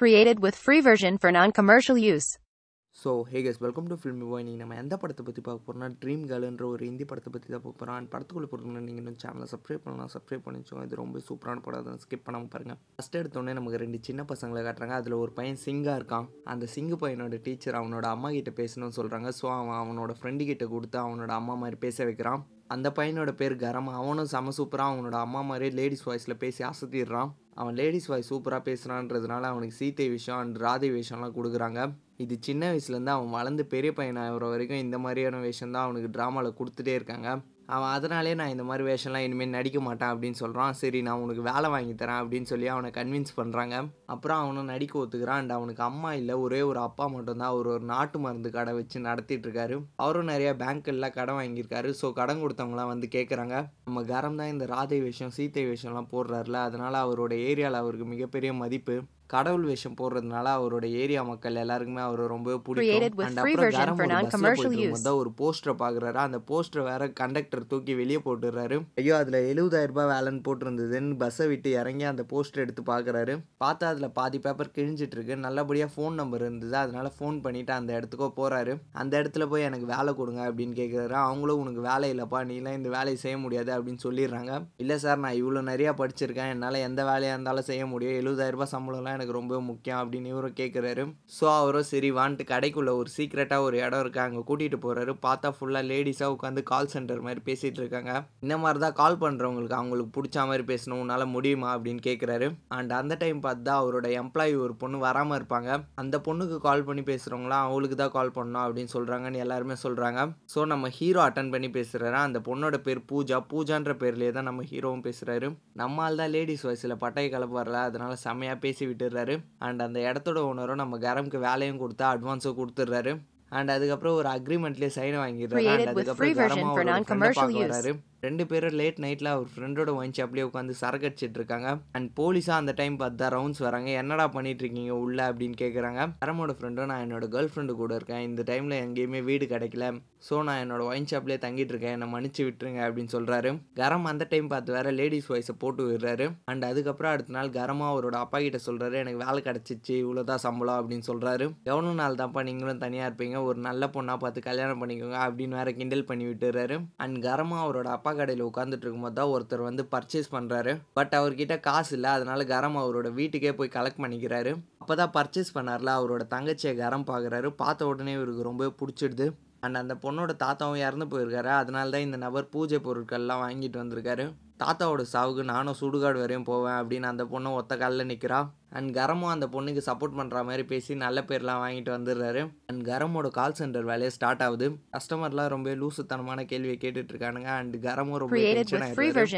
Created with free version for non-commercial use. So hey guys welcome to filmy boy நீங்கள் நம்ம எந்த படத்தை பற்றி பார்க்க போகிறோம்னா ட்ரீம் கேர்ள்ன்ற ஒரு ஹிந்தி படத்தை பற்றி தான் பார்க்க போகிறோம் அண்ட் படத்துக்குள்ளே போகிறோம்னா நீங்கள் இன்னும் சேனலை சப்ஸ்கிரைப் பண்ணலாம் சப்ஸ்கிரைப் பண்ணிச்சோம் இது ரொம்ப சூப்பரான படம். அதை ஸ்கிப் பண்ணாமல் பாருங்கள் ஃபஸ்ட் எடுத்தோடனே நமக்கு ரெண்டு சின்ன பசங்களை காட்டுறாங்க. அதில் ஒரு பையன் சிங்காக இருக்கான். அந்த சிங்கு பையனோட டீச்சர் அவனோட அம்மா கிட்ட பேசணும்னு சொல்கிறாங்க ஸோ அவன் அவனோட ஃப்ரெண்டு கிட்ட கொடுத்து அவனோட அம்மா மாதிரி பேச வைக்கிறான். அந்த பையனோட பேர் கரம். அவனும் செம சூப்பராக அவனோட அம்மா மாதிரியே லேடிஸ் வாய்ஸில் பேசி அசத்திடுறான். அவன் லேடிஸ் வாய்ஸ் சூப்பராக பேசுகிறான்றதுனால அவனுக்கு சீத்தை விஷயம் அண்ட் ராதை விஷயம்லாம் கொடுக்குறாங்க. இது சின்ன வயசுலேருந்து அவன் வளர்ந்து பெரிய பையன் ஆகிற வரைக்கும் இந்த மாதிரியான விஷயம் தான் அவனுக்கு ட்ராமாவில் கொடுத்துட்டே இருக்காங்க. அவன் அதனாலே நான் இந்த மாதிரி வேஷம்லாம் இனிமேல் நடிக்க மாட்டேன் அப்படின்னு சொல்கிறான் சரி நான் உனக்கு வேலை வாங்கி தரேன் அப்படின்னு சொல்லி அவனை கன்வின்ஸ் பண்ணுறாங்க அப்புறம் அவனும் நடிக்க ஒத்துக்கிறான் அண்ட் அவனுக்கு அம்மா இல்லை ஒரே ஒரு அப்பா மட்டும்தான். அவர் ஒரு நாட்டு மருந்து கடை வச்சு நடத்திட்டு இருக்காரு. அவரும் நிறையா பேங்க்கெல்லாம் கடன் வாங்கியிருக்காரு. ஸோ கடன் கொடுத்தவங்களாம் வந்து கேட்குறாங்க நம்ம கரம் தான் இந்த ராதை வேஷம் சீத்தை வேஷம்லாம் போடுறாருல. அதனால் அவரோட ஏரியாவில் அவருக்கு மிகப்பெரிய மதிப்பு. கடவுள் வேஷம் போடுறதுனால அவரோட ஏரியா மக்கள் எல்லாருக்குமே அவர் ரொம்ப பிடிக்கும். அண்ட் அப்புறம் கரம் ஒரு பஸ்ல போயிட்டு போஸ்டரை பார்க்குறாரு அந்த போஸ்டர் வேற கண்டக்டர் தூக்கி வெளியே போட்டுடுறாரு. ஐயோ அதில் எழுபதாயிரம் ரூபாய் வேலைன்னு போட்டிருந்ததுன்னு பஸ்ஸை விட்டு இறங்கி அந்த போஸ்டர் எடுத்து பார்க்குறாரு பார்த்தா அதில் பாதி பேப்பர் கிழிஞ்சிட்டு இருக்கு. நல்லபடியாக ஃபோன் நம்பர் இருந்தது. அதனால ஃபோன் பண்ணிட்டு அந்த இடத்துக்கோ போகிறாரு அந்த இடத்துல போய் எனக்கு வேலை கொடுங்க அப்படின்னு கேட்குறாரு அவங்களும் உனக்கு வேலை இல்லைப்பா. நீலாம் இந்த வேலையை செய்ய முடியாது அப்படின்னு சொல்லிடுறாங்க. இல்லை சார் நான் இவ்வளோ நிறையா படிச்சிருக்கேன். என்னால் எந்த வேலையாக இருந்தாலும் செய்ய முடியும். எழுபதாயிரம் ரூபாய் சம்பளம்லாம் எனக்கு ரொம்ப முக்கியம் அப்படின்னு இவரும் கேட்குறாரு ஸோ அவரும் சரி வான்ட்டு கடைக்குள்ளே ஒரு சீக்ரெட்டாக ஒரு இடம் இருக்குது அங்கே கூட்டிகிட்டு போகிறாரு பார்த்தா ஃபுல்லாக லேடிஸாக உட்காந்து கால் சென்டர் மாதிரி பேசிகிட்டு இருக்காங்க. இந்த மாதிரி தான் கால் பண்ணுறவங்களுக்கு அவங்களுக்கு பிடிச்ச மாதிரி பேசணும் உன்னால் முடியுமா அப்படின்னு கேட்குறாரு அண்ட் அந்த டைம் பார்த்து தான் அவரோட எம்ப்ளாயி ஒரு பொண்ணு வராமல் இருப்பாங்க. அந்த பொண்ணுக்கு கால் பண்ணி பேசுகிறவங்களாம் அவங்களுக்கு தான் கால் பண்ணணும் அப்படின்னு சொல்கிறாங்கன்னு எல்லாருமே சொல்கிறாங்க ஸோ நம்ம ஹீரோ அட்டன் பண்ணி பேசுகிறாரு அந்த பொண்ணோட பேர் பூஜா. பூஜான்ற பேர்லேயே தான் நம்ம ஹீரோவும் பேசுகிறாரு நம்மால் தான் லேடிஸ் வயசில் பட்டையை கலப்பு வரல அதனால் செம்மையாக பேசிவிட்டு விட்டுறாரு அண்ட் அந்த இடத்தோட ஓனரும் நம்ம கரம்க்கு வேலையும் கொடுத்தா அட்வான்ஸும் கொடுத்துட்றாரு. அண்ட் அதுக்கப்புறம் ஒரு அக்ரிமெண்ட்லேயே சைன் வாங்கிடுறாரு. அண்ட் அதுக்கப்புறம் version கரமா for அவரோட friend-அ non-commercial பார்க்க use. ரெண்டு பேரும் லேட் நைட்டில் அவர் ஃப்ரெண்டோட ஒயின் ஷாப்லேயே உட்காந்து சரக்கடிச்சிட்டு இருக்காங்க அண்ட் போலீஸாக அந்த டைம் பார்த்து தான் ரவுண்ட்ஸ் வராங்க. என்னடா பண்ணிட்டு இருக்கீங்க உள்ள? அப்படின்னு கேட்குறாங்க கரமோட ஃப்ரெண்டும் நான் என்னோட கேர்ள் ஃப்ரெண்டு கூட இருக்கேன். இந்த டைமில் எங்கேயுமே வீடு கிடைக்கல. ஸோ நான் என்னோட ஒயின் ஷாப்லேயே தங்கிட்டு இருக்கேன் என்னை மன்னிச்சு விட்டுருங்க அப்படின்னு சொல்கிறாரு கரம் அந்த டைம் பார்த்து வேற லேடிஸ் வாய்ஸை போட்டு விடுறாரு. அண்ட் அதுக்கப்புறம் அடுத்த நாள் கரமாக அவரோட அப்பா கிட்ட சொல்கிறாரு எனக்கு வேலை கிடச்சிச்சு இவ்வளோதான் சம்பளம் அப்படின்னு சொல்கிறாரு எவ்வளோ நாள் தான்ப்பா நீங்களும் தனியாக இருப்பீங்க? ஒரு நல்ல பொண்ணாக பார்த்து கல்யாணம் பண்ணிக்கோங்க அப்படின்னு வேற கிண்டல் பண்ணி விட்டுறாரு. அண்ட் கரமாக அவரோட அப்பா கடையில் உட்காந்துட்டு இருக்கும்போது தான் ஒருத்தர் வந்து பர்ச்சேஸ் பண்ணுறாரு பட் அவர்கிட்ட காசு இல்லை. அதனால கரம் அவரோட வீட்டுக்கே போய் கலெக்ட் பண்ணிக்கிறாரு. அப்போ தான் பர்ச்சேஸ் பண்ணார்ல. அவரோட தங்கச்சியை கரம் பார்க்குறாரு பார்த்த உடனே இவருக்கு ரொம்ப பிடிச்சிடுது. அண்ட் அந்த பொண்ணோட தாத்தாவும் இறந்து போயிருக்காரு. அதனால தான் இந்த நபர் பூஜை பொருட்கள்லாம் வாங்கிட்டு வந்திருக்காரு. தாத்தாவோட சாவுக்கு நானும் சுடுகாடு வரையும் போவேன் அப்படின்னு அந்த பொண்ணு ஒத்த காலில் நிற்கிறா அண்ட் கரமும் அந்த பொண்ணுக்கு சப்போர்ட் பண்ணுற மாதிரி பேசி நல்ல பேர்லாம் வாங்கிட்டு வந்துடுறாரு. அண்ட் கரமோட கால் சென்டர் வேலையை ஸ்டார்ட் ஆகுது. கஸ்டமர்லாம் ரொம்ப லூசுத்தனமான கேள்வியை கேட்டுட்டு இருக்கானுங்க அண்ட் கரமும் ரொம்ப டென்ஷன்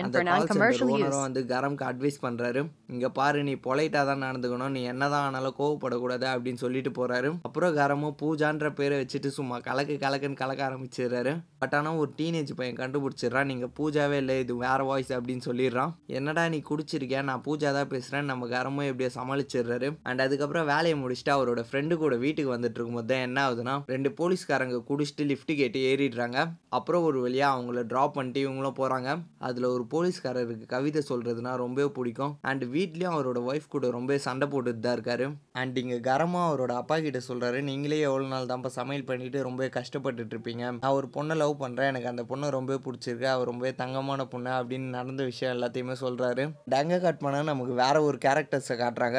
அந்த கால் சென்டர். ஓனரும் வந்து கரம்க்கு அட்வைஸ் பண்ணுறாரு இங்கே பாரு நீ பொலைட்டாக தான் நடந்துக்கணும். நீ என்னதான் ஆனாலும் கோவப்படக்கூடாது அப்படின்னு சொல்லிட்டு போகிறாரு அப்புறம் கரமும் பூஜான்ற பேரை வச்சுட்டு சும்மா கலக்கு கலக்குன்னு கலக்க ஆரம்பிச்சிடுறாரு. பட் ஆனால் ஒரு டீனேஜ் பையன் கண்டுபிடிச்சிடுறான். நீங்கள் பூஜாவே இல்லை இது வேற வாய்ஸ் அப்படின்னு சொல்லிடுறான். என்னடா நீ குடிச்சிருக்கியா? நான் பூஜா தான் பேசுகிறேன் நம்ம கரமும் எப்படியோ சமாளிச்சிடுறாரு. அண்ட் அதுக்கப்புறம் வேலையை முடிச்சுட்டு அவரோட ஃப்ரெண்டு கூட வீட்டுக்கு வந்துட்டு இருக்கும்போது தான் என்ன ஆகுதுன்னா ரெண்டு போலீஸ்காரங்க குடிச்சிட்டு லிஃப்ட் கேட்டு ஏறிடுறாங்க. அப்புறம் ஒரு வழியாக அவங்கள ட்ராப் பண்ணிட்டு இவங்களும் போகிறாங்க அதில் ஒரு போலீஸ்காரருக்கு கவிதை சொல்கிறதுனா ரொம்பவே பிடிக்கும். அண்ட் வீட்லேயும் அவரோட ஒய்ஃப் கூட ரொம்ப சண்டை போட்டுட்டு தான் இருக்காரு. அண்ட் இங்கே கரமாக அவரோட அப்பா கிட்ட சொல்கிறாரு நீங்களே எவ்வளோ நாள் தான்ப்பா சமையல் பண்ணிட்டு ரொம்ப கஷ்டப்பட்டுட்டு இருப்பீங்க. நான் ஒரு பொண்ணை லவ் பண்ணுறேன் எனக்கு அந்த பொண்ணை ரொம்ப பிடிச்சிருக்கு. அவர் ரொம்ப தங்கமான பொண்ணு அப்படின்னு நடந்த விஷயம் எல்லாத்தையுமே சொல்கிறாரு டங்க கட் பண்ண நமக்கு வேற ஒரு கேரக்டர்ஸை காட்டுறாங்க.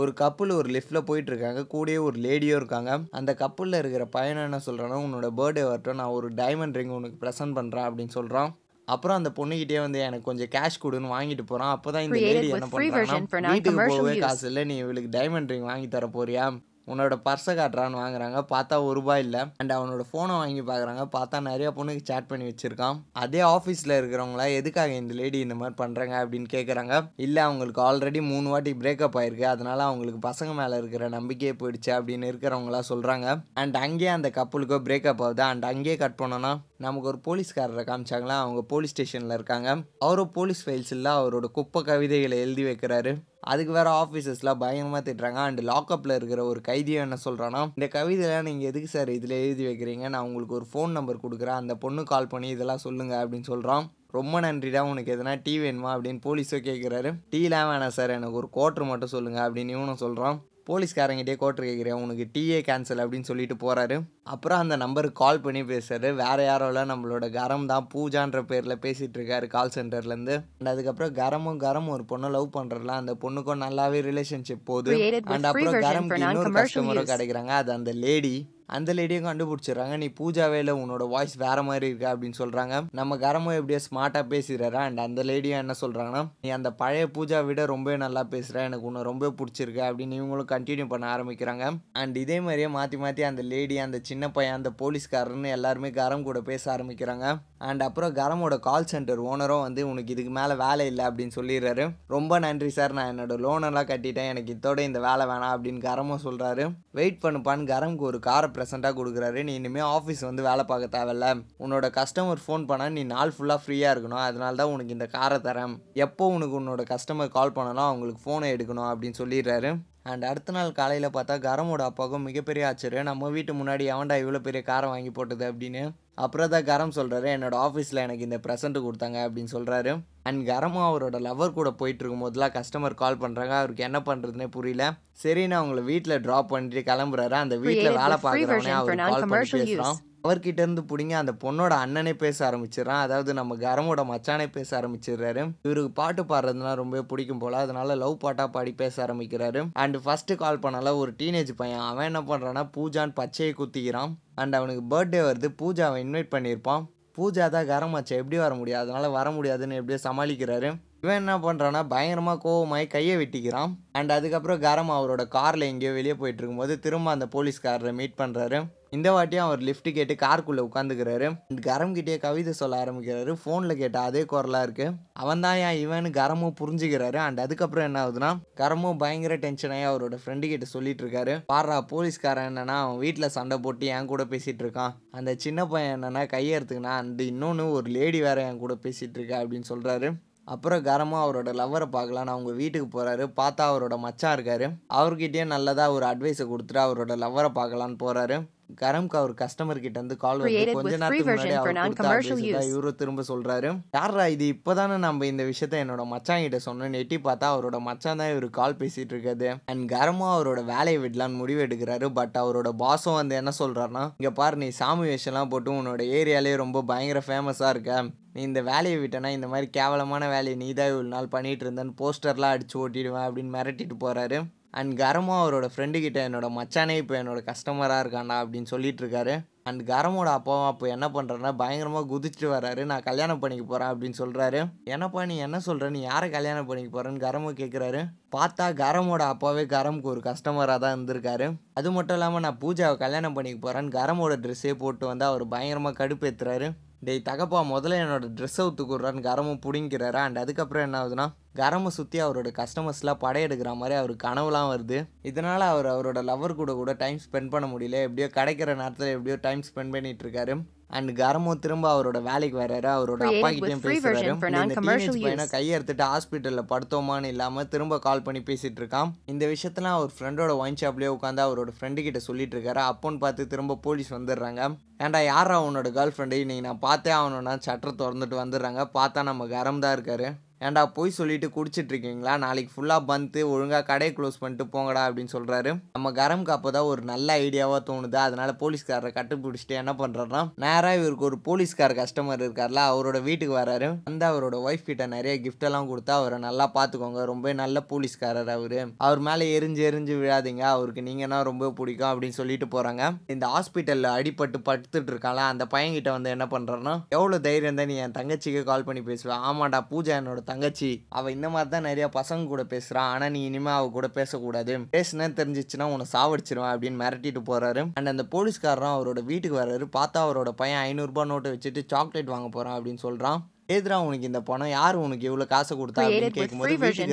ஒரு கப்பல் ஒரு லிஃப்ட்டில் போயிட்டு இருக்காங்க கூடயே ஒரு லேடியும் இருக்காங்க. அந்த கப்பலில் இருக்கிற பையனை என்ன சொல்கிறான்னா உன்னோட பர்த்டே வரட்டும். நான் ஒரு டைமண்ட் ரிங் உனக்கு ப்ரெசென்ட் பண்ணுறேன் அப்படின்னு சொல்கிறான் அப்புறம் அந்த பொண்ணுகிட்டே வந்து எனக்கு கொஞ்சம் கேஷ் கொடுன்னு வாங்கிட்டு போகிறான் அப்போ தான் இந்த லேடி என்ன பண்ணுறாங்கன்னா வீட்டுக்கு போகவே. காசு இல்லை. நீ இவளுக்கு டைமண்ட் ரிங் வாங்கி தர போறியா உன்னோட பர்ஸை காட்டுறான்னு வாங்குறாங்க. பார்த்தா ஒரு ரூபாய் இல்லை. அண்ட் அவனோட ஃபோனை வாங்கி பார்க்குறாங்க. பார்த்தா நிறைய பொண்ணுக்கு சேட் பண்ணி வச்சுருக்கான். அதே ஆஃபீஸில் இருக்கிறவங்களா எதுக்காக இந்த லேடி இந்த மாதிரி பண்ணுறாங்க அப்படின்னு கேட்குறாங்க இல்லை அவங்களுக்கு ஆல்ரெடி மூணு வாட்டி பிரேக்கப் ஆயிருக்கு. அதனால அவங்களுக்கு பசங்க மேலே இருக்கிற நம்பிக்கையே போயிடுச்சு அப்படின்னு இருக்கிறவங்களா சொல்கிறாங்க அண்ட் அங்கேயே அந்த கப்புளுக்கோ பிரேக்கப் ஆகுது. அண்ட் அங்கேயே கட் பண்ணோன்னா நமக்கு ஒரு போலீஸ்காரரை காமிச்சாங்களா? அவங்க போலீஸ் ஸ்டேஷனில் இருக்காங்க. அவரும் போலீஸ் ஃபைல்ஸ் இல்லை அவரோட குப்பை கவிதைகளை எழுதி வைக்கிறாரு. அதுக்கு வேற ஆஃபீஸர்ஸ்லாம் பயங்கரமாக திட்டுறாங்க. அண்ட் லாக்அப்பில் இருக்கிற ஒரு கைதியும் என்ன சொல்கிறான்னா இந்த கவிதையெல்லாம் நீங்கள் எதுக்கு சார் இதில் எழுதி வைக்கிறீங்க? நான் உங்களுக்கு ஒரு ஃபோன் நம்பர் கொடுக்குறேன். அந்த பொண்ணு கால் பண்ணி இதெல்லாம் சொல்லுங்க அப்படின்னு சொல்கிறான் ரொம்ப நன்றிடா உனக்கு எதனா டீ வேணுமா? அப்படின்னு போலீஸோ கேட்குறாரு டீலாம் வேணாம் சார் எனக்கு ஒரு கோட்ரு மட்டும் சொல்லுங்கள் அப்படின்னு இவனும் சொல்கிறான் போலீஸ்காரங்கிட்டே கோட்டர் கேட்குறேன் உனக்கு டிஏ கேன்சல் அப்படின்னு சொல்லிட்டு போகிறாரு அப்புறம் அந்த நம்பருக்கு கால் பண்ணி பேசுறாரு. வேற யாரும் இல்லை நம்மளோட கரம் தான் பூஜான்ற பேரில் பேசிகிட்டு இருக்காரு கால் சென்டர்லேருந்து அண்ட் அதுக்கப்புறம் கரமும் கரம் ஒரு பொண்ணை லவ் பண்ணுறல அந்த பொண்ணுக்கும் நல்லாவே ரிலேஷன்ஷிப் போகுது. அண்ட் அப்புறம் கரம்க்கு இன்னொரு கஸ்டமரும். கிடைக்கிறாங்க. அது அந்த லேடி அந்த லேடியும் கண்டுபிடிச்சிடுறாங்க. நீ பூஜாவே இல்லை உன்னோட வாய்ஸ் வேற மாதிரி இருக்கு அப்படின்னு சொல்றாங்க. நம்ம கரமும் எப்படியோ ஸ்மார்ட்டா பேசிடுறாரு. அண்ட் அந்த லேடியும் என்ன சொல்றாங்கன்னா நீ அந்த பழைய பூஜா விட ரொம்ப நல்லா பேசுற. எனக்கு உன்னை ரொம்ப பிடிச்சிருக்கு. அப்படின்னு இவங்களும் கண்டினியூ பண்ண ஆரம்பிக்கிறாங்க. அண்ட் இதே மாதிரியே மாத்தி மாத்தி அந்த லேடி அந்த சின்ன பையன் அந்த போலீஸ்காரர்னு எல்லாருமே கரம் கூட பேச ஆரம்பிக்கிறாங்க. அண்ட் அப்புறம் கரமோட கால் சென்டர் ஓனரும் வந்து உனக்கு இதுக்கு மேலே வேலை இல்லை. அப்படின்னு சொல்லிடுறாரு. ரொம்ப நன்றி சார். நான் என்னோட லோன் எல்லாம் கட்டிட்டேன். எனக்கு இதோட இந்த வேலை வேணாம். அப்படின்னு கரமும் சொல்கிறாரு வெயிட் பண்ணுப்பான்னு கரம்க்கு ஒரு காரை ப்ரெசென்ட்டாக கொடுக்குறாரு. நீ இனிமேல் ஆஃபீஸ் வந்து வேலை பார்க்க தேவையில்ல. உன்னோட கஸ்டமர் ஃபோன் பண்ணால் நீ நாள் ஃபுல்லாக ஃப்ரீயாக இருக்கணும். அதனால தான் உனக்கு இந்த காரை தரேன். எப்போ உனக்கு உன்னோட கஸ்டமர் கால் பண்ணலாம் அவங்களுக்கு ஃபோனை எடுக்கணும் அப்படின்னு சொல்லிடுறாரு. அண்ட் அடுத்த நாள் காலையில் பார்த்தா கரமோட அப்பாவுக்கும் மிகப்பெரிய ஆச்சரியம். நம்ம வீட்டு முன்னாடி எவன்டா இவ்வளோ பெரிய காரை வாங்கி போட்டது அப்படின்னு. அப்புறம் தான் கரம் சொல்கிறாரு என்னோடய ஆஃபீஸில் எனக்கு இந்த ப்ரெசென்ட் கொடுத்தாங்க அப்படின்னு சொல்கிறாரு அண்ட் கரமும் அவரோட லவர் கூட போயிட்டு இருக்கும் போதெல்லாம் கஸ்டமர் கால் பண்ணுறாங்க அவருக்கு என்ன பண்ணுறதுனே புரியல. சரி நான் உங்களை வீட்டில் ட்ராப் பண்ணிட்டு கிளம்புறாரு. அந்த வீட்டில் வேலை பார்க்குறவனே அவர் கால் பண்ணி பேசுகிறான் அவர்கிட்ட இருந்து பிடிங்க அந்த பொண்ணோட அண்ணனே பேச ஆரம்பிச்சிடறான். அதாவது நம்ம கரமோட மச்சானே பேச ஆரம்பிச்சிடுறாரு. இவருக்கு பாட்டு பாடுறதுனா ரொம்ப பிடிக்கும் போல. அதனால லவ் பாட்டா பாடி பேச ஆரம்பிக்கிறாரு. அண்ட் ஃபர்ஸ்ட் கால் பண்ணால ஒரு டீனேஜ் பையன். அவன் என்ன பண்றான்னா பூஜான் பச்சையை குத்திக்கிறான். அண்ட் அவனுக்கு பர்த்டே வருது. பூஜா அவன் இன்வைட் பண்ணியிருப்பான். பூஜா தான் கரம் எப்படி வர முடியாது அதனால் வர முடியாதுன்னு எப்படியோ சமாளிக்கிறாரு. இவன் என்ன பண்ணுறான்னா பயங்கரமாக கோவமாகி கையை வெட்டிக்கிறான். அண்ட் அதுக்கப்புறம் கரம் அவரோட காரில் எங்கேயோ வெளியே போயிட்டு இருக்கும்போது திரும்ப அந்த போலீஸ்காரரை மீட் பண்ணுறாரு இந்த வாட்டியும் அவர் லிஃப்ட் கேட்டு காருக்குள்ளே உட்காந்துக்கிறாரு கரம் கிட்டே கவிதை சொல்ல ஆரம்பிக்கிறாரு. ஃபோனில் கேட்ட அதே குரலாக இருக்குது அவன் தான் ஏன் இவனு கரமும் புரிஞ்சுக்கிறாரு. அண்ட் அதுக்கப்புறம் என்ன ஆகுதுன்னா கரமும் பயங்கர டென்ஷனாகி அவரோட ஃப்ரெண்டு கிட்ட சொல்லிட்டு இருக்காரு. பாரா போலீஸ்காரன் என்னன்னா அவன் வீட்டில் சண்டை போட்டு என் கூட பேசிகிட்டு இருக்கான். அந்த சின்ன பையன் என்னன்னா கையை எடுத்துக்கினா அந்த இன்னொன்று ஒரு லேடி வேற என் கூட பேசிகிட்டு இருக்கா அப்படின்னு சொல்கிறாரு அப்புறம் கரமாக அவரோட லவ்வரை பார்க்கலான்னு அவங்க வீட்டுக்கு போகிறாரு பார்த்தா அவரோட மச்சான் இருக்காரு. அவர்கிட்டயே நல்லதாக ஒரு அட்வைஸை கொடுத்துட்டு அவரோட லவ்வரை பார்க்கலான்னு போகிறாரு கரம்க்கு அவர் கஸ்டமர் கிட்ட இருந்து கால் Created கொஞ்ச நேரத்துக்கு முன்னாடி version for அவர் கொடுத்த non-commercial advice தான் use. இவரு திரும்ப சொல்றாரு. யாரா இது? இப்பதானே நம்ம இந்த விஷயத்த என்னோட மச்சான் கிட்ட சொன்னேன்னு எட்டி பார்த்தா அவரோட மச்சான் தான் இவரு கால் பேசிட்டு இருக்காது அண்ட் கரமும் அவரோட வேலையை விடலான்னு முடிவு எடுக்கிறாரு. பட் அவரோட பாஸும் வந்து என்ன சொல்றாருன்னா இங்க பாரு நீ சாமி வேஷம்லாம் போட்டு உன்னோட ஏரியாலே ரொம்ப பயங்கர ஃபேமஸா இருக்க. நீ இந்த வேலையை விட்டனா இந்த மாதிரி கேவலமான வேலையை நீ தான் இவ்வளோ நாள் பண்ணிகிட்டு இருந்தேன்னு போஸ்டர்லாம் அடிச்சு ஓட்டிடுவேன் அப்படின்னு மிரட்டிட்டு போகிறாரு அண்ட் கரமும் அவரோட ஃப்ரெண்டு கிட்ட என்னோட மச்சானே இப்போ என்னோட கஸ்டமராக இருக்காண்டா அப்படின்னு சொல்லிட்டு இருக்காரு. அண்ட் கரமோட அப்பாவும் அப்போ என்ன பண்ணுறேன்னா பயங்கரமாக குதிச்சுட்டு வராரு. நான் கல்யாணம் பண்ணிக்க போகிறேன் அப்படின்னு சொல்கிறாரு என்னப்பா நீ என்ன சொல்கிற நீ யாரை கல்யாணம் பண்ணிக்க போகிறேன்னு கரமும் கேட்குறாரு பார்த்தா கரமோட அப்பாவே கரமுக்கு ஒரு கஸ்டமராக தான் இருந்திருக்காரு. அது மட்டும் இல்லாமல் நான் பூஜாவை கல்யாணம் பண்ணிக்க போகிறேன்னு கரமோட ட்ரெஸ்ஸே போட்டு வந்து அவர் பயங்கரமாக கடுப்பேற்றுறாரு டேய் தகப்பா முதல்ல என்னோட ட்ரெஸ்ஸை ஒத்துக்குறான்னு கரமும் பிடிங்கிறாரு அண்ட் அதுக்கப்புறம் என்ன ஆகுதுன்னா கரமை சுற்றி அவரோட கஸ்டமர்ஸ்லாம் படையெடுக்கிற மாதிரி அவர் கனவுலாம் வருது. இதனால் அவர் அவரோட லவர் கூட கூட டைம் ஸ்பெண்ட் பண்ண முடியல. எப்படியோ கிடைக்கிற நேரத்தில் எப்படியோ டைம் ஸ்பெண்ட் பண்ணிகிட்ருக்காரு அண்ட் கரமும் திரும்ப அவரோட வேலைக்கு வராரு அவரோட அப்பா கிட்டயும் பேசுறாரு version for இந்த non-commercial teenage பையனை use. கையை எடுத்துட்டு ஹாஸ்பிட்டலில் படுத்தோமான்னு இல்லாமல் திரும்ப கால் பண்ணி பேசிட்டு இருக்கான் இந்த விஷயத்தெல்லாம் அவர் ஃப்ரெண்டோட ஒயின் ஷாப்லேயே உட்காந்து அவரோட ஃப்ரெண்டு கிட்ட சொல்லிட்டு இருக்காரு அப்போன்னு பார்த்து திரும்ப போலீஸ் வந்துடுறாங்க. ஏன்டா யாரா அவனோட கேர்ள் ஃப்ரெண்டு இன்னைக்கு நான் பார்த்தே அவனோட சட்டரை திறந்துட்டு வந்துடுறாங்க. பார்த்தா நம்ம கரம் தான் இருக்காரு. ஏன்டா போய் சொல்லிட்டு குடிச்சிட்டு இருக்கீங்களா நாளைக்கு ஃபுல்லாக பந்து ஒழுங்காக கடையை க்ளோஸ் பண்ணிட்டு போங்கடா அப்படின்னு சொல்கிறாரு நம்ம கரம்க்கு அப்போ தான் ஒரு நல்ல ஐடியாவாக தோணுது. அதனால போலீஸ்காரரை கட்டுப்பிடிச்சிட்டு என்ன பண்ணுறாருனா நேராக இவருக்கு ஒரு போலீஸ்கார் கஸ்டமர் இருக்கார்ல அவரோட வீட்டுக்கு வராரு. வந்து அவரோட ஒய்ஃப் கிட்ட நிறைய கிஃப்ட் எல்லாம் கொடுத்தா அவரை நல்லா பார்த்துக்கோங்க ரொம்ப நல்ல போலீஸ்காரர் அவர். அவர் மேலே எரிஞ்சு எரிஞ்சு விழாதீங்க. அவருக்கு நீங்கன்னா ரொம்ப பிடிக்கும் அப்படின்னு சொல்லிட்டு போகிறாங்க இந்த ஹாஸ்பிட்டலில் அடிபட்டு படுத்துட்டு இருக்காங்களா அந்த பையன்கிட்ட வந்து என்ன பண்ணுறாருன்னா எவ்வளோ தைரியம் தான் நீ என் தங்கச்சிக்கு கால் பண்ணி பேசுவேன் ஆமாடா பூஜா என்னோட தங்கச்சி. அவ இந்த மாதிரி தான் நிறைய பசங்க கூட பேசுறான் ஆனா நீ இனிமே அவ கூட பேசக்கூடாது. பேசுனேன்னு தெரிஞ்சிச்சுன்னா உன்னை சாவடிச்சிருவேன் அப்படின்னு மிரட்டிட்டு போறாரு. அண்ட் அந்த போலீஸ்காரரும் அவரோட வீட்டுக்கு வர்றாரு. பார்த்தா அவரோட பையன் ஐநூறுரூபா நோட்டை வச்சுட்டு சாக்லேட் வாங்க போறான் அப்படின்னு சொல்றான். ஏதுரா உனக்கு இந்த பணம்? யார் உனக்கு இவ்வளவு காசு கொடுத்தா அப்படின்னு கேட்கும்போது வீட்டுக்கு.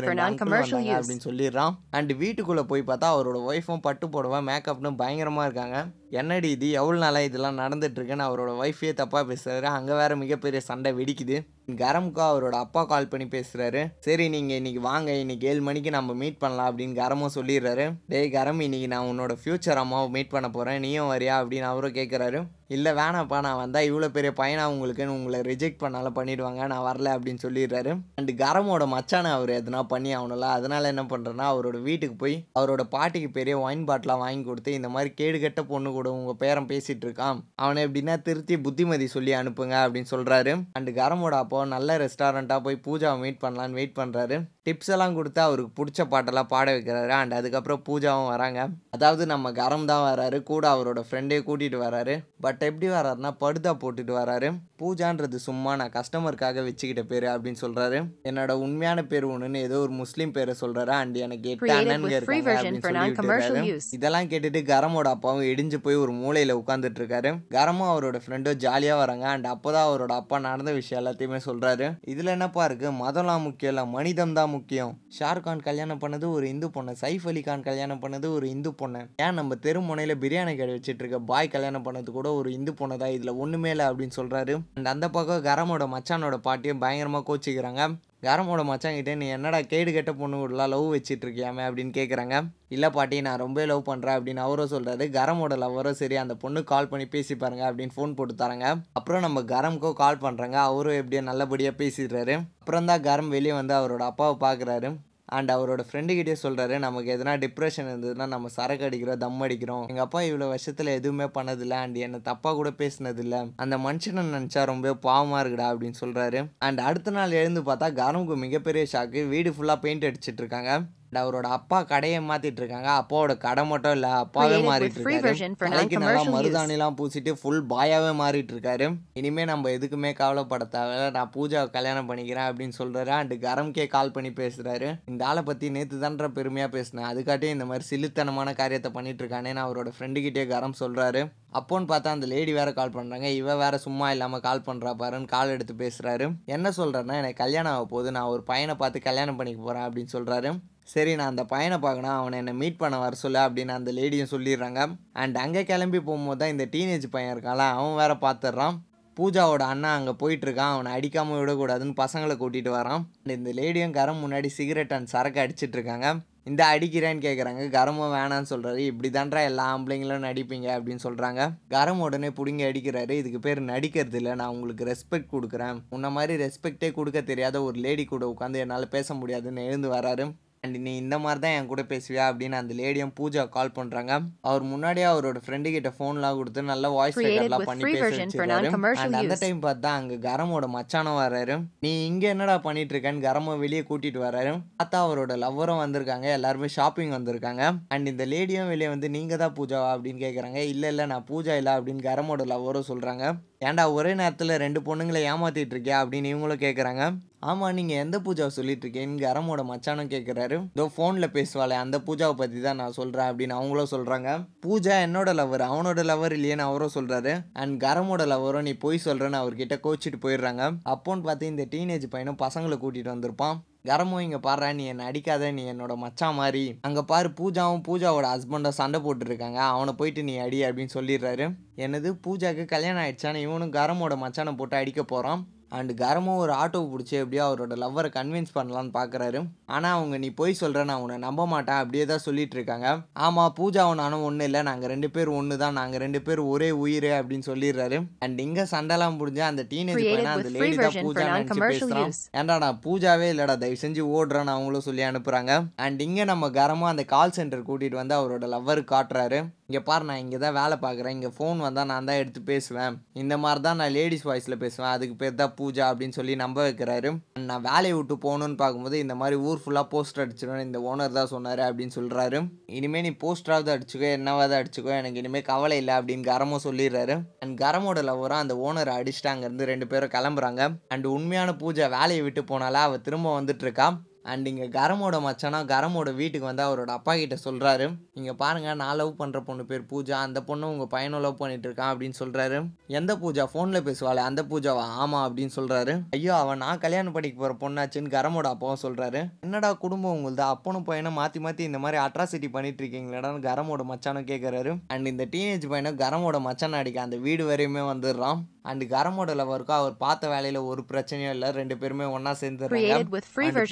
அப்படின்னு சொல்லிடுறான். அண்ட் வீட்டுக்குள்ள போய் பார்த்தா அவரோட ஒய்ஃபும் பட்டு போடவா மேக்கப்னு பயங்கரமா இருக்காங்க. என்னடி இது? எவ்வளோ நாளாக இதெல்லாம் நடந்துட்டுருக்குன்னு அவரோட ஒய்ஃபே தப்பாக பேசுகிறாரு அங்கே வேறு மிகப்பெரிய சண்டை வெடிக்குது. கரமுக்கா அவரோட அப்பா கால் பண்ணி பேசுகிறாரு சரி நீங்கள் இன்னைக்கு வாங்க. இன்னைக்கு ஏழு மணிக்கு நம்ம மீட் பண்ணலாம் அப்படின்னு கரமும் சொல்லிடுறாரு. டேய் கரம் இன்னைக்கு நான் உன்னோட ஃப்யூச்சர் அம்மாவை மீட் பண்ண போகிறேன் நீயும் வரியா அப்படின்னு அவரும் கேட்குறாரு இல்லை வேணாப்பா நான் வந்தால் இவ்வளோ பெரிய பையனாக உங்களுக்குன்னு உங்களை ரிஜெக்ட் பண்ணாலும் பண்ணிடுவாங்க. நான் வரல அப்படின்னு சொல்லிடுறாரு. அண்டு கரமோட மச்சானை அவர் எதனா பண்ணி ஆகணும்ல. அதனால என்ன பண்ணுறேன்னா அவரோட வீட்டுக்கு போய் அவரோட பாட்டிக்கு பெரிய ஒயின் பாட்டிலாம் வாங்கி கொடுத்து இந்த மாதிரி கேடுகெட்ட பொண்ணு கூட உங்கள் பேரன் பேசிகிட்டு இருக்கான் அவனை எப்படின்னா திருத்தி புத்திமதி சொல்லி அனுப்புங்க அப்படின்னு சொல்கிறாரு அண்ட் கரமோட அப்போ நல்ல ரெஸ்டாரண்ட்டாக போய் பூஜாவை மீட் பண்ணலான்னு வெயிட் பண்ணுறாரு டிப்ஸ் எல்லாம் கொடுத்து அவருக்கு பிடிச்ச பாட்டெல்லாம் பாட வைக்கிறாரு. அண்ட் அதுக்கப்புறம் பூஜாவும் வராங்க. அதாவது நம்ம கரம் தான் வராரு. கூட அவரோட ஃப்ரெண்டே கூட்டிகிட்டு வராரு. பட் எப்படி வராருன்னா படுதா போட்டுட்டு வராரு. பூஜான்றது சும்மா நான் கஸ்டமருக்காக வச்சுக்கிட்ட பேர் அப்படின்னு சொல்கிறாரு என்னோட உண்மையான பேர் ஒன்றுன்னு ஏதோ ஒரு முஸ்லீம் பேரை சொல்கிறாரு அண்ட் எனக்கு எட்டு அண்ணனுங்க இருக்காங்க. இதெல்லாம் கேட்டுட்டு கரமோட அப்பாவும் இடிஞ்சு போய் ஒரு மூலையில் உட்காந்துட்டு இருக்காரு கரமும் அவரோட ஃப்ரெண்டும் ஜாலியாக வராங்க. அண்ட் அப்போ தான் அவரோட அப்பா நடந்த விஷயம் எல்லாத்தையுமே சொல்கிறாரு இதில் என்னப்பா இருக்கு? மதம்லாம் முக்கியம் இல்லை மனிதம் தான் முக்கியம். ஷாருக் கான் கல்யாணம் பண்ணது ஒரு இந்து பொண்ணு. சைஃப் அலி கான் கல்யாணம் பண்ணது ஒரு இந்து பொண்ணு. ஏன் நம்ம தெரு முனையில் பிரியாணி கடை வச்சுட்டு இருக்க பாய் கல்யாணம் பண்ணது கூட ஒரு இந்து பொண்ணு தான். இதில் ஒன்றுமே இல்லை அப்படின்னு சொல்கிறாரு அண்ட் அந்த பக்கம் கரமோட மச்சானோட பாட்டியும் பயங்கரமாக கோச்சிக்கிறாங்க. கரமோட மச்சாங்கிட்டே நீ என்னடா கேடு கெட்ட பொண்ணு கூடலாம் லவ் வச்சிட்டு இருக்கியாமே அப்படின்னு கேட்குறாங்க இல்லை பாட்டி நான் ரொம்ப லவ் பண்ணுறேன் அப்படின்னு அவரும் சொல்கிறாரு கரமோட லவ்வரும் சரி அந்த பொண்ணு கால் பண்ணி பேசி பாருங்க அப்படின்னு ஃபோன் போட்டு தராங்க. அப்புறம் நம்ம கரம்க்கோ கால் பண்ணுறாங்க அவரும் எப்படியோ நல்லபடியாக பேசிடுறாரு. அப்புறம் தான் கரம் வெளியே வந்து அவரோட அப்பாவை பார்க்குறாரு அண்ட் அவரோட ஃப்ரெண்டுக்கிட்டே சொல்கிறாரு நமக்கு எதனா டிப்ரெஷன் இருந்ததுன்னா நம்ம சரக்கு அடிக்கிறோம் தம் அடிக்கிறோம். எங்கள் அப்பா இவ்வளோ வருஷத்தில் எதுவுமே பண்ணதில்லை அண்ட் என்னை தப்பாக கூட பேசினதில்ல. அந்த மனுஷனை நினச்சா ரொம்ப பாவமாக இருக்குடா அப்படின்னு சொல்கிறாரு அண்ட் அடுத்த நாள் எழுந்து பார்த்தா கரமுக்கு மிகப்பெரிய ஷாக்கு வீடு ஃபுல்லாக பெயிண்ட் அடிச்சிட்ருக்காங்க அவரோட அப்பா கடையை மாத்திட்டு இருக்காங்க அப்பாவோட கடை மட்டும் இல்ல அப்பாவே மாறிட்டு இருக்காரு தலைக்கு நல்லா. மருதாணிலாம் பூசிட்டு ஃபுல் பாயாவே மாறிட்டு இருக்காரு இனிமே நம்ம எதுக்குமே கவலைப்பட தேவையில்ல. நான் பூஜாவை கல்யாணம் பண்ணிக்கிறேன் அப்படின்னு சொல்றாரு. அண்ட் கரம்கே கால் பண்ணி பேசுறாரு. இந்த ஆளை பத்தி நேத்து தான்ற பெருமையா பேசினேன். அதுக்காட்டியும் இந்த மாதிரி சில்லுத்தனமான காரியத்தை பண்ணிட்டு இருக்கானேன்னு அவரோட ஃப்ரெண்டு கிட்டே கரம் சொல்றாரு. அப்போன்னு பார்த்தா அந்த லேடி வேற கால் பண்றாங்க. இவ வேற சும்மா இல்லாம கால் பண்றா பாருன்னு கால் எடுத்து பேசுறாரு. என்ன சொல்றேன்னா எனக்கு கல்யாணம் ஆக போகுது. நான் ஒரு பையனை பார்த்து கல்யாணம் பண்ணிக்க போறேன் அப்படின்னு சொல்றாரு. சரி நான் அந்த பையனை பார்க்கணும். அவனை என்னை மீட் பண்ண வர சொல்ல அப்படின்னு அந்த லேடியும் சொல்லிடுறாங்க. அண்ட் அங்கே கிளம்பி போகும்போது தான் இந்த டீனேஜ் பையன் இருக்கான்ல அவன் வேற பார்த்துட்றான். பூஜாவோட அண்ணா அங்கே போயிட்டுருக்கான். அவனை அடிக்காமல் விடக்கூடாதுன்னு பசங்களை கூட்டிகிட்டு வரான். அண்ட் இந்த லேடியும் கரம் முன்னாடி சிகரெட் அண்ட் சரக்கு அடிச்சிட்டு இருக்காங்க. இந்த அடிக்கிறேன்னு கேட்குறாங்க கரமும் வேணான்னு சொல்கிறாரு இப்படி தான்றா எல்லா ஆம்பளைங்களும் நடிப்பீங்க அப்படின்னு சொல்கிறாங்க கரம் உடனே பிடுங்கி அடிக்கிறாரு. இதுக்கு பேர் நடிக்கிறது இல்லை. நான் உங்களுக்கு ரெஸ்பெக்ட் கொடுக்குறேன். உன்ன மாதிரி ரெஸ்பெக்டே கொடுக்க தெரியாத ஒரு லேடி கூட உட்காந்து என்னால் பேச முடியாதுன்னு எழுந்து வராரு. அண்ட் நீ இந்த மாதிரி தான் என் கூட பேசுவியா அப்படின்னு அந்த லேடியும் பூஜா கால் பண்ணுறாங்க அவர் முன்னாடியே அவரோட ஃப்ரெண்டு கிட்ட ஃபோன்லாம் கொடுத்து நல்ல வாய்ஸ் ரெக்கார்ட்லாம் பண்ணி பேச வச்சிருக்காரு அண்ட் அந்த. டைம் பார்த்தா அங்கே கரமோட மச்சானும் வராரு நீ இங்கே என்னடா பண்ணிட்டு இருக்கேன்னு கரம வெளியே கூட்டிட்டு வராரு பார்த்தா அவரோட லவ்வரும் வந்திருக்காங்க. எல்லாருமே ஷாப்பிங் வந்திருக்காங்க. அண்ட் இந்த லேடியும் வெளியே வந்து நீங்க தான் பூஜாவா அப்படின்னு கேட்குறாங்க இல்லை இல்லை நான் பூஜா இல்லை அப்படின்னு கரமோட லவ்வரும் சொல்கிறாங்க ஏன்டா ஒரே நேரத்தில் ரெண்டு பொண்ணுங்களை ஏமாற்றிட்டு இருக்கியா அப்படின்னு இவங்களும் கேட்குறாங்க ஆமாம் நீங்கள் எந்த பூஜாவை சொல்லிட்டுருக்கேன்னு கரமோட மச்சானும் கேட்குறாரு இதோ ஃபோனில் பேசுவாளே அந்த பூஜாவை பற்றி தான் நான் சொல்கிறேன் அப்படின்னு அவங்களும் சொல்கிறாங்க பூஜா என்னோட லவர் அவனோட லவர் இல்லையேன்னு அவரும் சொல்கிறாரு அண்ட் கரமோட லவரும் நீ போய் சொல்கிறேன்னு அவர்கிட்ட கோச்சிட்டு போயிடுறாங்க. அப்போன்னு பார்த்து இந்த டீனேஜ் பையனும் பசங்களை கூட்டிகிட்டு வந்திருப்பான். கரமும் இங்கே பாடுறா நீ என்னை அடிக்காத நீ என்னோட மச்சான் மாதிரி. அங்கே பாரு பூஜாவும் பூஜாவோட ஹஸ்பண்டும் சண்டை போட்டுருக்காங்க அவனை போயிட்டு நீ அடி அப்படின்னு சொல்லிடுறாரு. என்னது பூஜாவுக்கு கல்யாணம் ஆயிடுச்சான்னு இவனும் கரமோட மச்சானை போட்டு அடிக்க போகிறான் அண்ட் கரமும் ஒரு ஆட்டோ பிடிச்சி எப்படியோ அவரோட லவ்வரை கன்வின்ஸ் பண்ணலான்னு பார்க்குறாரு ஆனால் அவங்க நீ போய் சொல்கிற நான் உன்னை நம்ப மாட்டேன் அப்படியே தான் சொல்லிட்டு இருக்காங்க. ஆமாம் பூஜாவும் நானும் ஒன்றும் இல்லை. நாங்கள் ரெண்டு பேர் ஒன்று தான் நாங்கள் ரெண்டு பேர் ஒரே உயிர் அப்படின்னு சொல்லிடுறாரு. அண்ட் இங்கே சண்டைலாம் முடிஞ்சு அந்த டீனேஜ் பையனை அந்த லேடி தான் பூஜா நினச்சி பேசுகிறான் use. ஏன்டா பூஜாவே இல்லைடா தயவு செஞ்சு ஓடுறான்னு அவங்களும் சொல்லி அனுப்புகிறாங்க அண்ட் இங்கே நம்ம கரமாக அந்த கால் சென்டர் கூட்டிகிட்டு வந்து அவரோட லவ்வருக்கு காட்டுறாரு. இங்கே பாரு நான் இங்கே தான் வேலை பார்க்குறேன் இங்கே ஃபோன் வந்தால் நான் தான் எடுத்து பேசுவேன். இந்த மாதிரி தான் நான் லேடிஸ் வாய்ஸில் பேசுவேன். அதுக்கு பேர் தான் பூஜா அப்படின்னு சொல்லி நம்ப வைக்கிறாரு. நான் வேலையை விட்டு போகணுன்னு பார்க்கும்போது இந்த மாதிரி ஊர் ஃபுல்லாக போஸ்டர் அடிச்சிடணும் இந்த ஓனர் தான் சொன்னார் அப்படின்னு சொல்கிறாரு இனிமேல் நீ போஸ்டராவது அடிச்சுக்கோ என்னவாவது அடிச்சுக்கோ எனக்கு இனிமேல் கவலை இல்லை அப்படின்னு கரமும் சொல்லிடுறாரு. அண்ட் கரமோட லவரும் அந்த ஓனரை அடிச்சுட்டு அங்கேருந்து ரெண்டு பேரும் கிளம்புறாங்க. அண்ட் உண்மையான பூஜா வேலையை விட்டு போனால அவள் திரும்ப வந்துட்டு இருக்கா? அண்ட் இங்கே கரமோட மச்சானா கரமோட வீட்டுக்கு வந்து அவரோட அப்பா கிட்ட சொல்கிறாரு இங்கே பாருங்க நான் லவ் பண்ணுற பொண்ணு பேர் பூஜா. அந்த பொண்ணு உங்கள் பையனும் லவ் பண்ணிட்டு இருக்கான் அப்படின்னு சொல்கிறாரு எந்த பூஜா? ஃபோனில் பேசுவாளே அந்த பூஜாவா? ஆமாம் அப்படின்னு சொல்கிறாரு ஐயோ அவன் நான் கல்யாணம் படிக்க போகிற பொண்ணாச்சுன்னு கரமோட அப்பாவும் சொல்கிறாரு என்னடா குடும்பம் உங்களது? அப்பனும் பையனும் மாற்றி மாற்றி இந்த மாதிரி அட்ராசிட்டி பண்ணிட்டு இருக்கீங்களாடான்னு கரமோட மச்சானும் கேட்குறாரு அண்ட் இந்த டீனேஜ் பையனும் கரமோட மச்சான் அடிக்க அந்த வீடு வரையுமே வந்துடுறான். அண்ட் கரமோட லவருக்கும் அவர் பார்த்த வேலையில் ஒரு பிரச்சனையும் இல்லை. ரெண்டு பேருமே ஒன்றா சேர்ந்துடுறாங்க.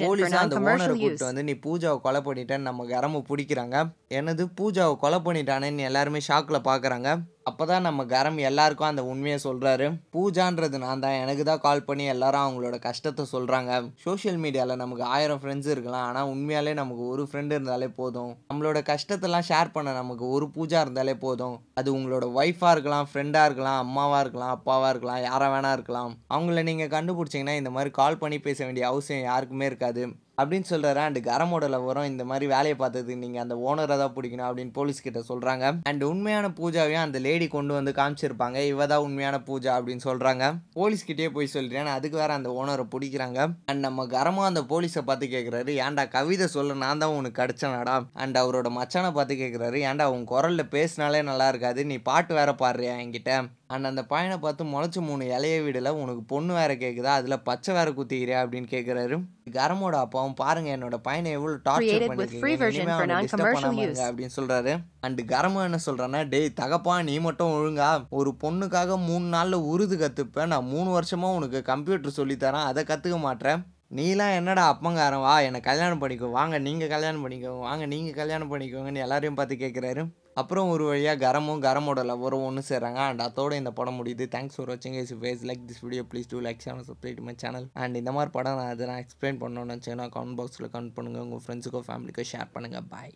போலீஸா அந்த ஓனரை. கூப்பிட்டு வந்து நீ பூஜாவை கொலை பண்ணிட்டேன்னு நம்ம கரம பிடிக்கிறாங்க. என்னது? பூஜாவை கொலை பண்ணிட்டானேன்னு எல்லாருமே ஷாக்கில் பார்க்குறாங்க அப்போ தான் நம்ம கரம் எல்லாருக்கும் அந்த உண்மையை சொல்கிறாரு பூஜான்றது நான் தான். எனக்கு தான் கால் பண்ணி எல்லாரும் அவங்களோட கஷ்டத்தை சொல்கிறாங்க சோஷியல் மீடியாவில் நமக்கு ஆயிரம் ஃப்ரெண்ட்ஸ் இருக்கலாம். ஆனால் உண்மையாலே நமக்கு ஒரு ஃப்ரெண்டு இருந்தாலே போதும். நம்மளோட கஷ்டத்தெல்லாம் ஷேர் பண்ண நமக்கு ஒரு பூஜா இருந்தாலே போதும். அது உங்களோட ஒய்ஃபாக இருக்கலாம் ஃப்ரெண்டாக இருக்கலாம் அம்மாவாக இருக்கலாம் அப்பாவாக இருக்கலாம் யாராக வேணா இருக்கலாம். அவங்கள நீங்கள் கண்டுபிடிச்சிங்கன்னா இந்த மாதிரி கால் பண்ணி பேச வேண்டிய அவசியம் யாருக்குமே இருக்காது. அப்படின்னு சொல்கிறாரு அண்டு கரமோட வரும். இந்த மாதிரி வேலையை பார்த்ததுக்கு நீங்கள் அந்த ஓனரை தான் பிடிக்கணும் அப்படின்னு போலீஸ் கிட்ட சொல்கிறாங்க அண்ட் உண்மையான பூஜாவையும் அந்த லேடி கொண்டு வந்து காமிச்சிருப்பாங்க. இவ தான் உண்மையான பூஜா அப்படின்னு சொல்கிறாங்க போலீஸ் கிட்டே போய் சொல்கிறேன் அதுக்கு வேறு அந்த ஓனரை பிடிக்கிறாங்க. அண்ட் நம்ம கரமும் அந்த போலீஸை பார்த்து கேட்குறாரு ஏன்டா கவிதை சொல்ல நான் தான் உனக்கு கிடச்சனாடா அண்ட் அவரோட மச்சானை பார்த்து கேட்குறாரு ஏன்டா உன் குரலில் பேசினாலே நல்லா இருக்காது. நீ பாட்டு வேற பாடுறியா என்கிட்ட? அண்ட் அந்த பையனை பார்த்து முளைச்ச மூணு இலைய வீடுல. உனக்கு பொண்ணு வேற கேட்குதா அதில் பச்சை வேற குத்திக்கிறியா? அப்படின்னு கேட்குறாரு கரமோட அப்பாவும் பாருங்க என்னோட பையனை எவ்வளோ டார்ச்சர் use. அப்படின்னு சொல்றாரு. அண்ட் கரம என்ன சொல்றான்னா டேய் தகப்பா நீ மட்டும் ஒழுங்கா ஒரு பொண்ணுக்காக மூணு நாள்ல உருது கத்துப்ப. நான் மூணு வருஷமா உனக்கு கம்ப்யூட்டர் சொல்லி தரேன் அதை கத்துக்க மாட்டேன். நீலாம் என்னடா அப்பங்காரன்? வா என்னை கல்யாணம் பண்ணிக்கோ. வாங்க நீங்கள் கல்யாணம் பண்ணிக்கோங்க. வாங்க நீங்கள் கல்யாணம் பண்ணிக்கோங்கன்னு எல்லாரையும் பார்த்து கேட்குறாரு அப்புறம் ஒரு வழியாக கரமும் கரமோட லவரும் ஒன்று சேர்றாங்க. அண்ட் அதோட இந்த படம் முடியுது. தேங்க்ஸ் ஃபார் வாட்சிங் is face like this video please do like channel subscribe my channel and இந்த மாதிரி படம் நான் அதை நான் எக்ஸ்பிளைன் பண்ணணும்னு நினச்சேன்னா கமெண்ட் பாக்ஸில் கமெண்ட் பண்ணுங்கள் உங்கள் ஃப்ரெண்ட்ஸுக்கோ ஃபேமிலிக்கோ ஷேர் பண்ணுங்கள் பாய்